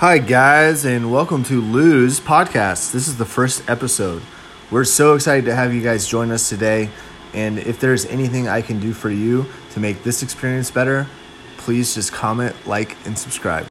Hi, guys, and welcome to Lou's Podcast. This is the first episode. We're so excited to have you guys join us today. And if there's anything I can do for you to make this experience better, please just comment, like, and subscribe.